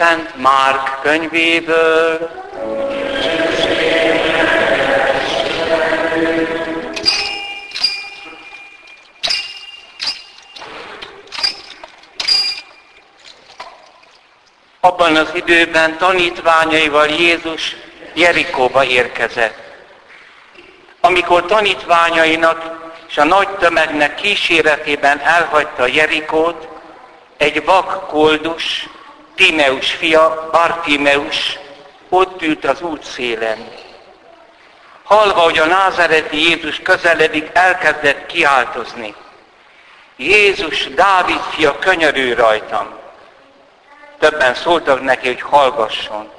Szent Márk könyvéből. Abban az időben tanítványaival Jézus Jerikóba érkezett. Amikor tanítványainak és a nagy tömegnek kíséretében elhagyta Jerikót, egy vak koldus, Timeus fia, Bartimeus, ott ült az út szélen. Halva, hogy a názereti Jézus közeledik, elkezdett kiáltozni. Jézus, Dávid fia, könyörű rajtam. Többen szóltak neki, hogy hallgasson.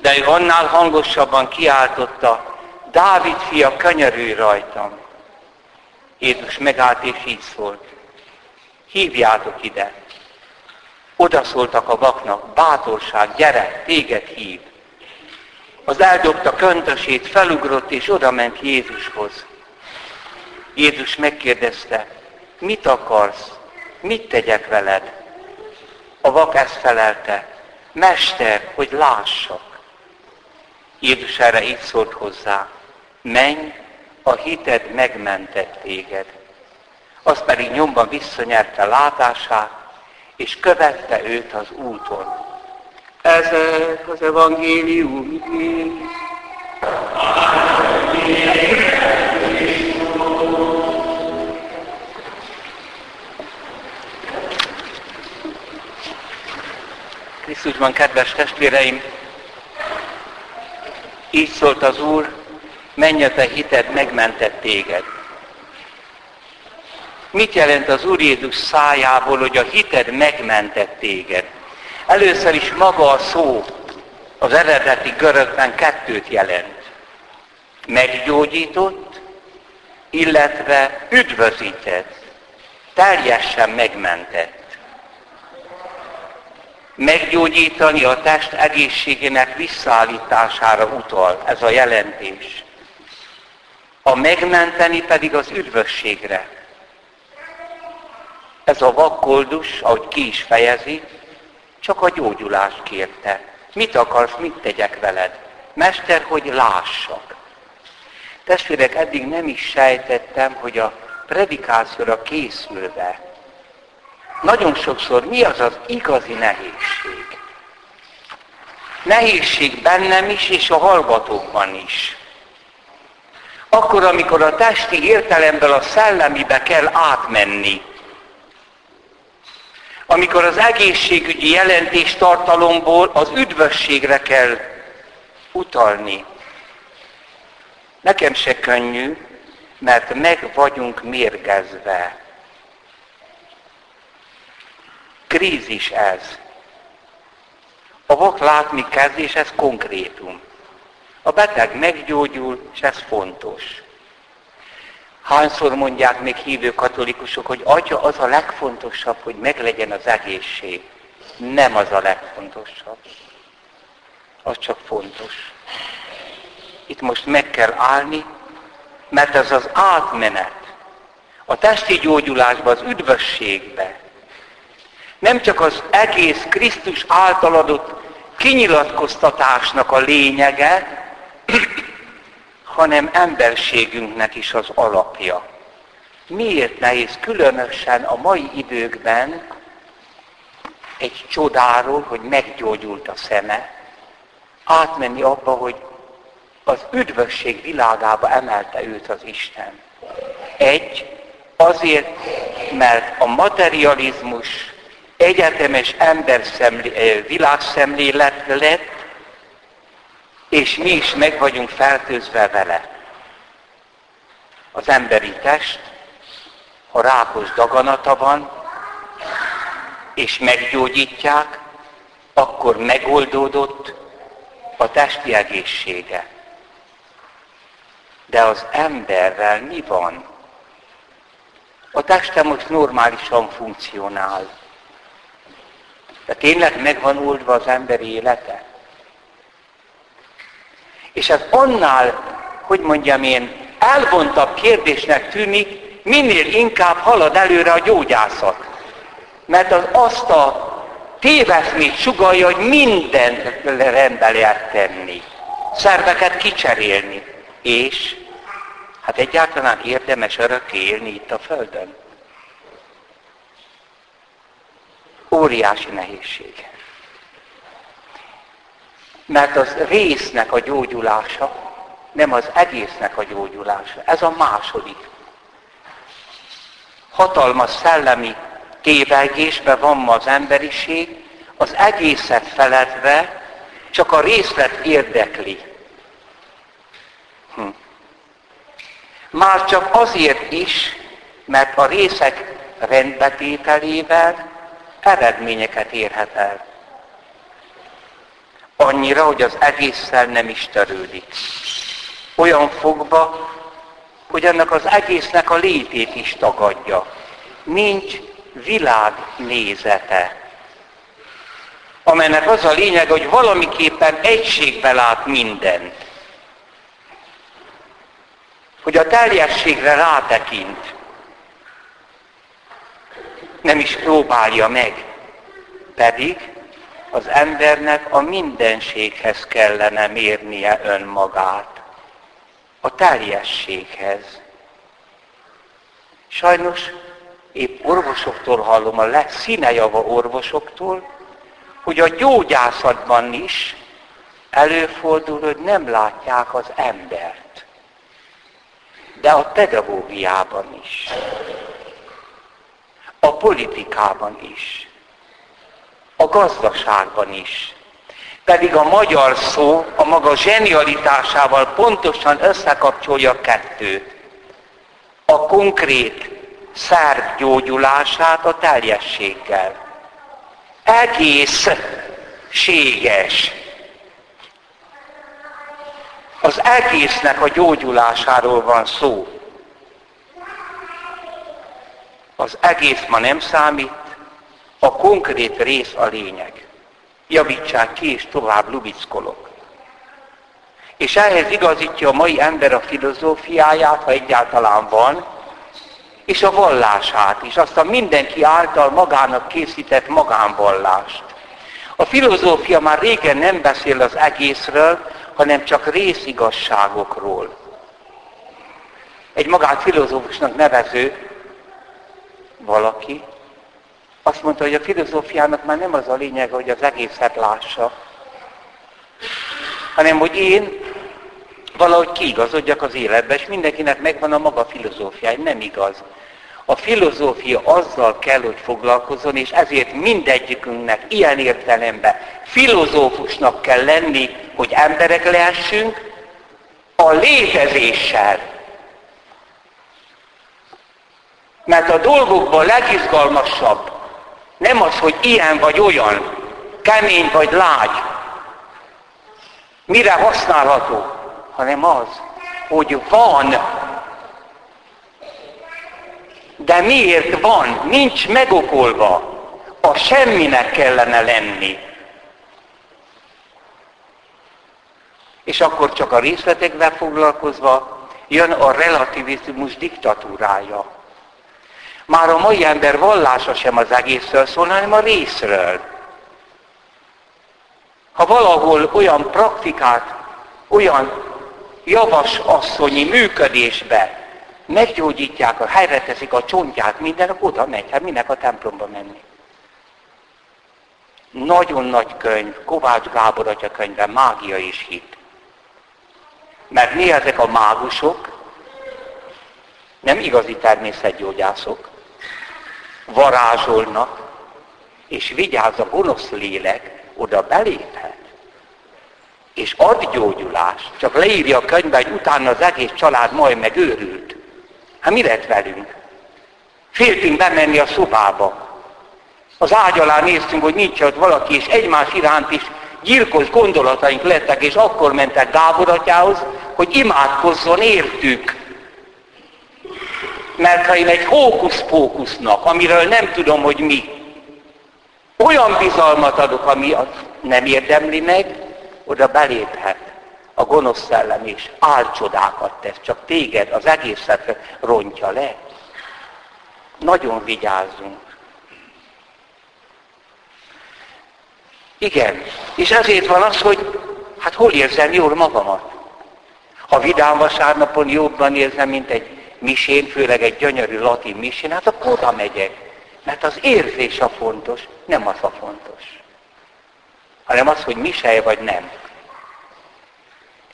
De ő annál hangosabban kiáltotta, Dávid fia, könyörű rajtam. Jézus megállt és így szólt, hívjátok ide. Oda szóltak a vaknak, bátorság, gyere, téged hív. Az eldobta köntösét, felugrott és oda ment Jézushoz. Jézus megkérdezte, mit akarsz, mit tegyek veled? A vak ezt felelte, Mester, hogy lássak. Jézus erre így szólt hozzá, menj, a hited megmentett téged. Az pedig nyomban visszanyerte látását, és követte őt az úton. Ez az evangélium Krisztusban, kedves testvéreim, így szólt az Úr, menj a te hited, megmentett téged. Mit jelent az Úr Jézus szájából, hogy a hited megmentett téged? Először is maga a szó az eredeti görögben kettőt jelent. Meggyógyított, illetve üdvözített, teljesen megmentett. Meggyógyítani a test egészségének visszaállítására utal ez a jelentés. A megmenteni pedig az üdvösségre. Ez a vakkoldus, ahogy ki is fejezi, csak a gyógyulást kérte. Mit akarsz, mit tegyek veled? Mester, hogy lássak. Testvérek, eddig nem is sejtettem, hogy a predikációra készülve nagyon sokszor mi az az igazi nehézség. Nehézség bennem is, és a hallgatókban is. Akkor, amikor a testi értelemből a szellemibe kell átmenni, amikor az egészségügyi jelentés tartalomból az üdvösségre kell utalni. Nekem se könnyű, mert meg vagyunk mérgezve. Krízis ez. A vak látni kezd, és ez konkrétum. A beteg meggyógyul, és ez fontos. Hányszor mondják még hívő katolikusok, hogy atya az a legfontosabb, hogy meglegyen az egészség. Nem az a legfontosabb. Az csak fontos. Itt most meg kell állni, mert ez az átmenet a testi gyógyulásba, az üdvösségbe, nem csak az egész Krisztus által adott kinyilatkoztatásnak a lényege, hanem emberségünknek is az alapja. Miért nehéz különösen a mai időkben egy csodáról, hogy meggyógyult a szeme, átmenni abba, hogy az üdvösség világába emelte őt az Isten. Egy, azért, mert a materializmus egyetemes emberszemlé, világszemlélet lett, és mi is meg vagyunk fertőzve vele. Az emberi test, ha rákos daganata van, és meggyógyítják, akkor megoldódott a testi egészsége. De az emberrel mi van? A teste most normálisan funkcionál. De tényleg megvan oldva az emberi élete? És ez annál, hogy mondjam én, elvontabb kérdésnek tűnik, minél inkább halad előre a gyógyászat. Mert az azt a téveszmét sugalja, hogy minden rendbe lehet tenni. Szerveket kicserélni. És hát egyáltalán érdemes örökké élni itt a Földön. Óriási nehézség. Mert az résznek a gyógyulása, nem az egésznek a gyógyulása. Ez a második. Hatalmas szellemi tévegésbe van ma az emberiség, az egészet feledve csak a részlet érdekli. Hm. Már csak azért is, mert a részek rendbetételével eredményeket érhet el. Annyira, hogy az egésszel nem is törődik. Olyan fogba, hogy annak az egésznek a létét is tagadja. Nincs világnézete, amelynek az a lényeg, hogy valamiképpen egységbe lát mindent. Hogy a teljességre rátekint. Nem is próbálja meg. Pedig az embernek a mindenséghez kellene mérnie önmagát. A teljességhez. Sajnos épp orvosoktól hallom, a legszínejava orvosoktól, hogy a gyógyászatban is előfordul, hogy nem látják az embert. De a pedagógiában is. A politikában is. A gazdaságban is. Pedig a magyar szó a maga zsenialitásával pontosan összekapcsolja a kettőt. A konkrét szerv gyógyulását a teljességgel. Egészséges. Az egésznek a gyógyulásáról van szó. Az egész ma nem számít, a konkrét rész a lényeg. Javítsák ki, és tovább lubickolok. És ehhez igazítja a mai ember a filozófiáját, ha egyáltalán van, és a vallását is, azt a mindenki által magának készített magánvallást. A filozófia már régen nem beszél az egészről, hanem csak részigasságokról. Egy magát filozófusnak nevező valaki azt mondta, hogy a filozófiának már nem az a lényeg, hogy az egészet lássa, hanem hogy én valahogy kiigazodjak az életbe, és mindenkinek megvan a maga filozófiája. Nem igaz. A filozófia azzal kell, hogy foglalkozzon, és ezért mindegyikünknek ilyen értelemben filozófusnak kell lenni, hogy emberek lehessünk, a létezéssel. Mert a dolgokban legizgalmasabb nem az, hogy ilyen vagy olyan, kemény vagy lágy, mire használható, hanem az, hogy van. De miért van? Nincs megokolva. A semminek kellene lenni. És akkor csak a részletekvel foglalkozva jön a relativizmus diktatúrája. Már a mai ember vallása sem az egészről szól, hanem a részről. Ha valahol olyan praktikát, olyan javas asszonyi működésbe meggyógyítják, a helyre teszik a csontját, minden, oda megy. Hát minek a templomba menni? Nagyon nagy könyv, Kovács Gábor atya könyve, Mágia és Hit. Mert mi ezek a mágusok, nem igazi természetgyógyászok, varázsolnak, és vigyáz a gonosz lélek, oda beléphet és ad gyógyulást. Csak leírja a könyvbe, hogy utána az egész család majd megőrült. Hát mi lett velünk? Féltünk bemenni a szobába. Az ágy alá néztünk, hogy nincs ott valaki, és egymás iránt is gyilkos gondolataink lettek, és akkor mentek Gábor atyához, hogy imádkozzon értük. Mert ha én egy hókusz-pókusznak, amiről nem tudom, hogy mi, olyan bizalmat adok, ami nem érdemli meg, oda beléphet a gonosz szellem és álcsodákat tesz, csak téged az egészet rontja le. nagyon vigyázzunk. Igen, és ezért van az, hogy hát hol érzem jól magamat. Ha vidám vasárnapon jobban érzem, mint egy misén, főleg egy gyönyörű latin misén, hát akkor oda megyek. Mert az érzés a fontos, nem az a fontos. Hanem az, hogy misej vagy nem.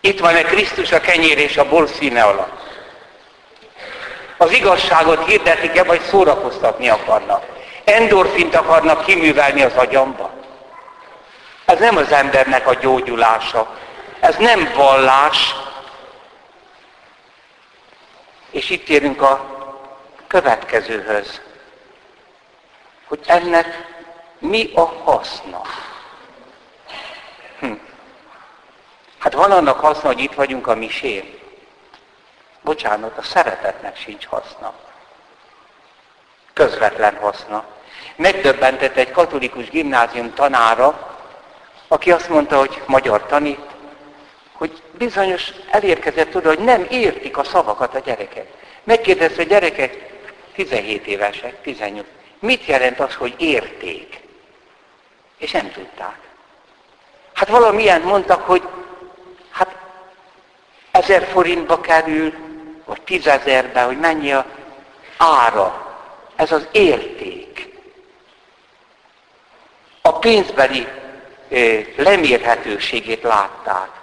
Itt van-e Krisztus a kenyér és a bor színe alatt? Az igazságot hirdetik-e, vagy szórakoztatni akarnak? Endorfint akarnak kiművelni az agyamba? Ez nem az embernek a gyógyulása. Ez nem vallás. És itt érünk a következőhöz, hogy ennek mi a haszna. Hm. Hát van annak haszna, hogy itt vagyunk a misén. Bocsánat, a szeretetnek sincs haszna. Közvetlen haszna. Megdöbbentett egy katolikus gimnázium tanára, aki azt mondta, hogy magyar tanít, hogy bizonyos elérkezett oda, hogy nem értik a szavakat a gyerekek. Megkérdezte a gyerekek, 17 évesek, 18, mit jelent az, hogy érték? És nem tudták. Hát valamilyen mondtak, hogy hát ezer forintba kerül, vagy tízezerbe, hogy mennyi a ára. Ez az érték. A pénzbeli lemérhetőségét látták.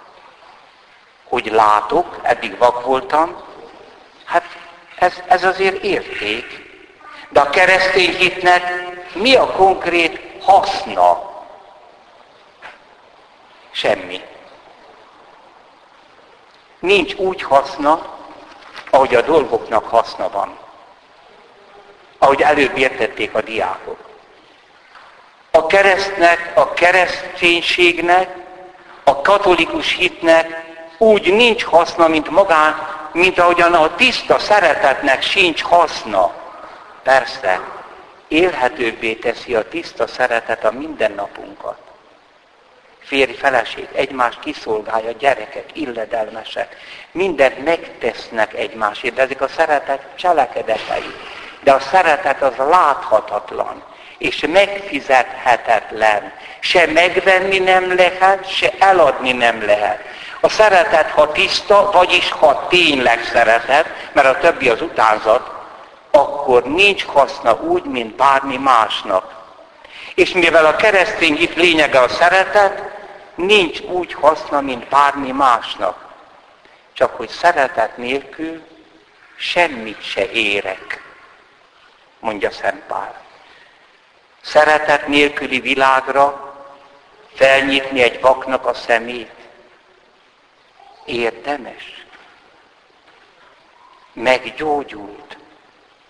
Hogy látok, eddig vak voltam, hát ez, ez azért érték. De a keresztény hitnek mi a konkrét haszna? Semmi. Nincs úgy haszna, ahogy a dolgoknak haszna van. Ahogy előbb értették a diákok a keresztnek, a kereszténységnek, a katolikus hitnek úgy nincs haszna, mint magán, mint ahogyan a tiszta szeretetnek sincs haszna. Persze, élhetőbbé teszi a tiszta szeretet a mindennapunkat. Férj, feleség, egymást kiszolgálja, gyerekek, illedelmesek, mindent megtesznek egymásért, de ezek a szeretet cselekedetei. De a szeretet az láthatatlan és megfizethetetlen. Se megvenni nem lehet, se eladni nem lehet. A szeretet, ha tiszta, vagyis ha tényleg szeretet, mert a többi az utánzat, akkor nincs haszna úgy, mint bármi másnak. És mivel a keresztény hit lényege a szeretet, nincs úgy haszna, mint bármi másnak. Csak hogy szeretet nélkül semmit se érek, mondja Szent Pál szeretet nélküli világra felnyitni egy vaknak a szemét. Érdemes? Meggyógyult?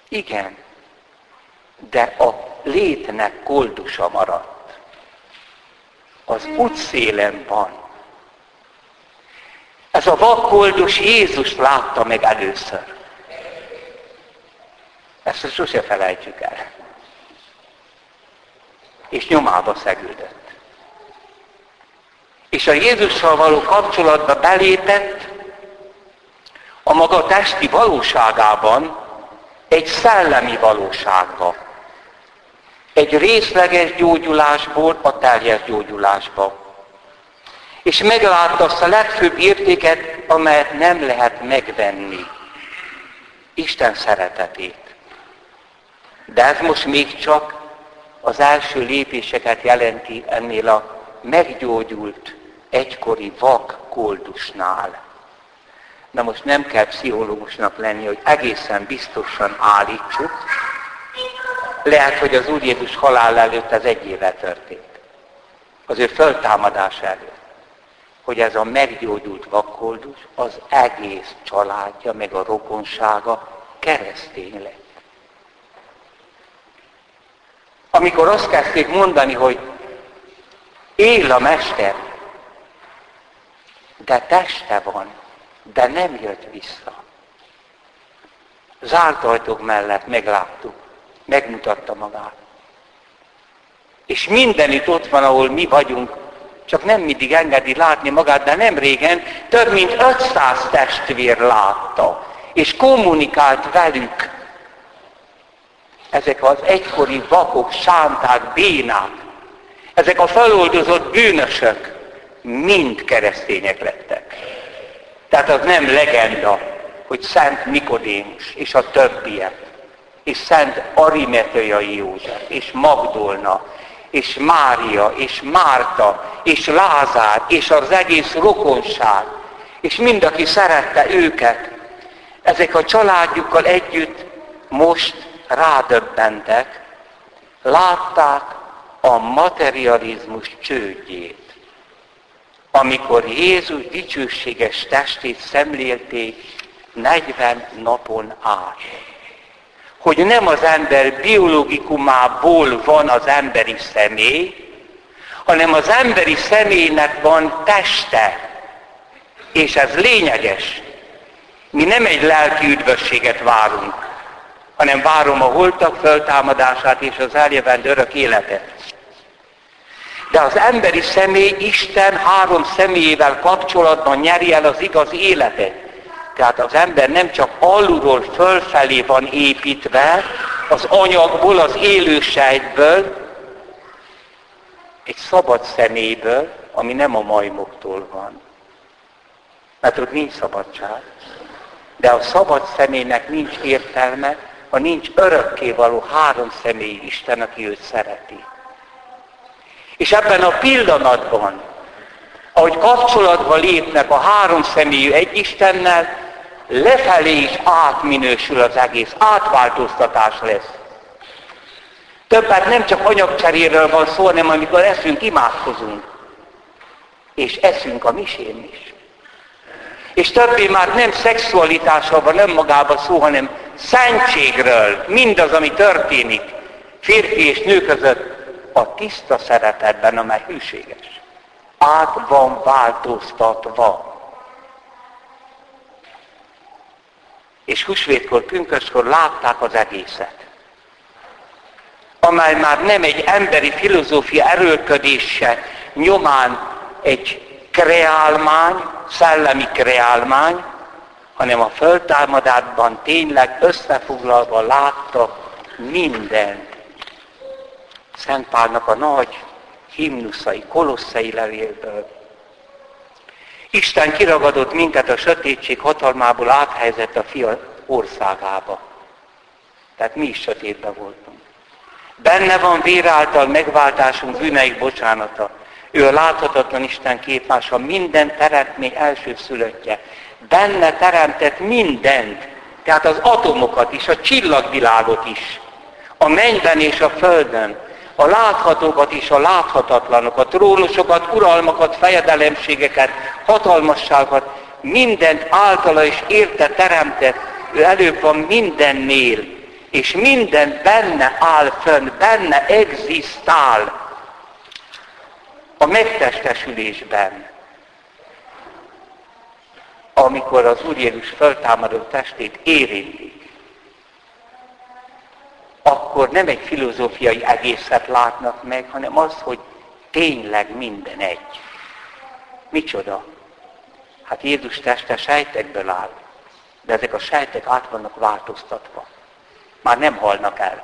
Igen. De a létnek koldusa maradt. Az útszélen van. Ez a vakkoldus Jézus látta meg először. Ezt sose felejtjük el és nyomába szegődött. És a Jézussal való kapcsolatba belépett a maga testi valóságában egy szellemi valóságba. Egy részleges gyógyulásból a teljes gyógyulásba. És meglátta azt a legfőbb értéket, amelyet nem lehet megvenni. Isten szeretetét. De ez most még csak az első lépéseket jelenti ennél a meggyógyult egykori vak koldusnál. Na most nem kell pszichológusnak lenni, hogy egészen biztosan állítsuk. Lehet, hogy az Úr Jézus halál előtt az egy éve történt. Az ő föltámadás előtt. Hogy ez a meggyógyult vakkoldus az egész családja, meg a rokonsága keresztény lett. amikor azt kezdték mondani, hogy él a Mester, de teste van, de nem jött vissza. Zárt ajtók mellett megláttuk, megmutatta magát. És mindenütt ott van, ahol mi vagyunk, csak nem mindig engedi látni magát, de nem régen több mint 500 testvér látta, és kommunikált velük. ezek az egykori vakok, sánták, bénák, ezek a feloldozott bűnösök mind keresztények lettek. Tehát az nem legenda, hogy Szent Nikodémus és a többiek, és Szent Arimeteai József, és Magdolna, és Mária, és Márta, és Lázár, és az egész rokonság, és mind, aki szerette őket, ezek a családjukkal együtt most rádöbbentek, látták a materializmus csődjét. Amikor Jézus dicsőséges testét szemlélték 40 napon át. Hogy nem az ember biológikumából van az emberi személy, hanem az emberi személynek van teste. És ez lényeges. Mi nem egy lelki üdvösséget várunk, hanem várom a holtak föltámadását és az eljövendő örök életet. De az emberi személy Isten három személyével kapcsolatban nyeri el az igaz életet. Tehát az ember nem csak alulról fölfelé van építve, az anyagból, az élő sejtből, egy szabad személyből, ami nem a majmoktól van. Mert ott nincs szabadság. De a szabad személynek nincs értelme, ha nincs örökkévaló három személy Isten, aki őt szereti. És ebben a pillanatban, ahogy kapcsolatba lépnek a három személyű egy Istennel, lefelé is átminősül az egész, átváltoztatás lesz. Többet nem csak anyagcseréről van szó, hanem amikor eszünk, imádkozunk. És eszünk a misén is. És többé már nem szexualitásról van önmagában szó, hanem szentségről, mindaz, ami történik férfi és nő között, a tiszta szeretetben, amely hűséges. Át van változtatva. És húsvétkor, pünköskor látták az egészet. Amely már nem egy emberi filozófia erőlködése nyomán egy kreálmány, szellemi kreálmány, hanem a föltámadásban tényleg összefoglalva látta mindent. Szent Pálnak a nagy himnuszai, kolosszai levélből. Isten kiragadott minket a sötétség hatalmából áthelyezett a fia országába. Tehát mi is sötétben voltunk. Benne van vér által megváltásunk bűneik bocsánata. Ő a láthatatlan Isten képmása, minden teremtmény elsőszülöttje. Benne teremtett mindent, tehát az atomokat is, a csillagvilágot is, a mennyben és a földön, a láthatókat és a láthatatlanok, trónusokat, uralmakat, fejedelemségeket, hatalmasságokat, mindent általa és érte teremtett, ő előbb van mindennél, és minden benne áll fönn, benne egzisztál a megtestesülésben. Amikor az Úr Jézus föltámadó testét érintik, akkor nem egy filozófiai egészet látnak meg, hanem az, hogy tényleg minden egy. Micsoda? Hát Jézus teste sejtekből áll, de ezek a sejtek át vannak változtatva. Már nem halnak el.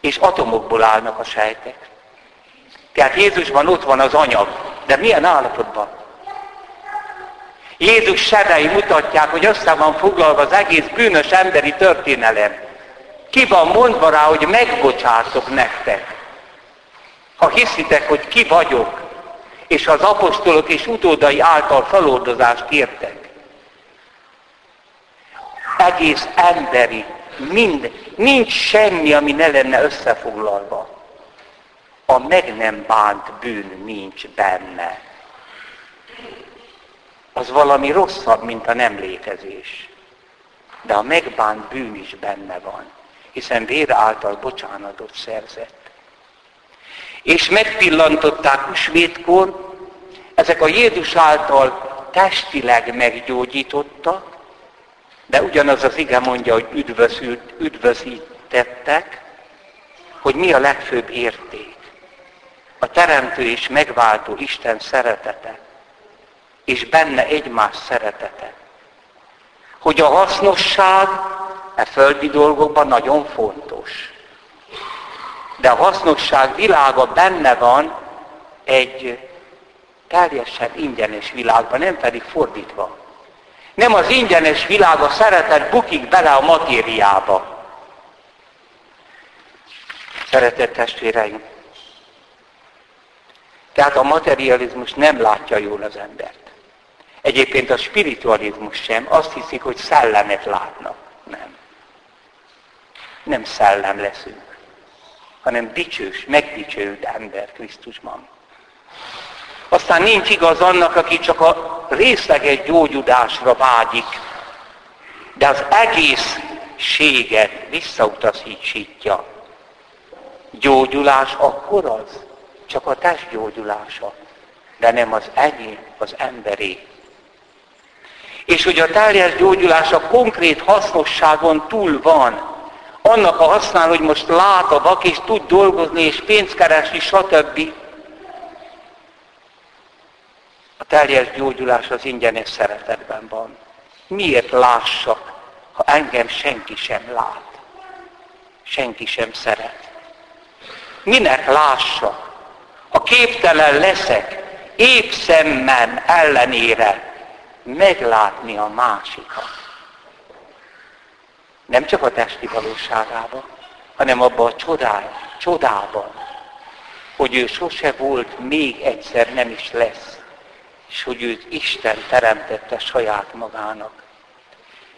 És atomokból állnak a sejtek. Tehát Jézusban ott van az anyag, de milyen állapotban? Jézus sebei mutatják, hogy össze van foglalva az egész bűnös emberi történelem. Ki van mondva rá, hogy megbocsátok nektek. Ha hiszitek, hogy ki vagyok, és az apostolok és utódai által feloldozást kértek. Egész emberi, mind, nincs semmi, ami ne lenne összefoglalva. A meg nem bánt bűn nincs benne az valami rosszabb, mint a nem létezés. De a megbánt bűn is benne van, hiszen vér által bocsánatot szerzett. És megpillantották húsvétkor, ezek a Jézus által testileg meggyógyítottak, de ugyanaz az ige mondja, hogy üdvözült, üdvözítettek, hogy mi a legfőbb érték. A teremtő és megváltó Isten szeretete és benne egymás szeretete. Hogy a hasznosság e földi dolgokban nagyon fontos. De a hasznosság világa benne van egy teljesen ingyenes világban, nem pedig fordítva. Nem az ingyenes világ, a szeretet bukik bele a matériába. Szeretett testvéreim, tehát a materializmus nem látja jól az embert. Egyébként a spiritualizmus sem. Azt hiszik, hogy szellemet látnak. Nem. Nem szellem leszünk, hanem dicsős, megdicsőd ember Krisztusban. Aztán nincs igaz annak, aki csak a részleges gyógyulásra vágyik, de az egészséget visszautasítja. Gyógyulás akkor az, csak a test gyógyulása, de nem az enyém, az emberé. És hogy a teljes gyógyulás a konkrét hasznosságon túl van, annak a használ, hogy most lát a vak, és tud dolgozni, és pénzt keresni, stb. A teljes gyógyulás az ingyenes szeretetben van. Miért lássak, ha engem senki sem lát? Senki sem szeret. Minek lássak? Ha képtelen leszek, épp szemmel ellenére meglátni a másikat. Nem csak a testi valóságában, hanem abban a csodál, csodában, hogy ő sose volt, még egyszer nem is lesz, és hogy őt Isten teremtette saját magának.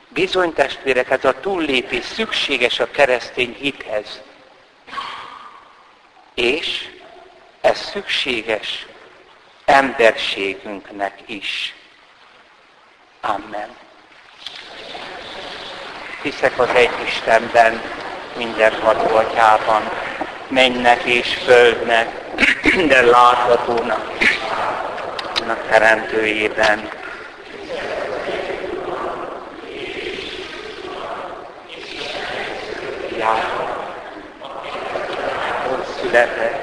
Bizony testvérek, ez a túllépés szükséges a keresztény hithez. És ez szükséges emberségünknek is. Amen. Hiszek az egy Istenben, mindenható atyában, mennek és földnek, minden láthatónak, annak teremtőjében, jár. Ott született,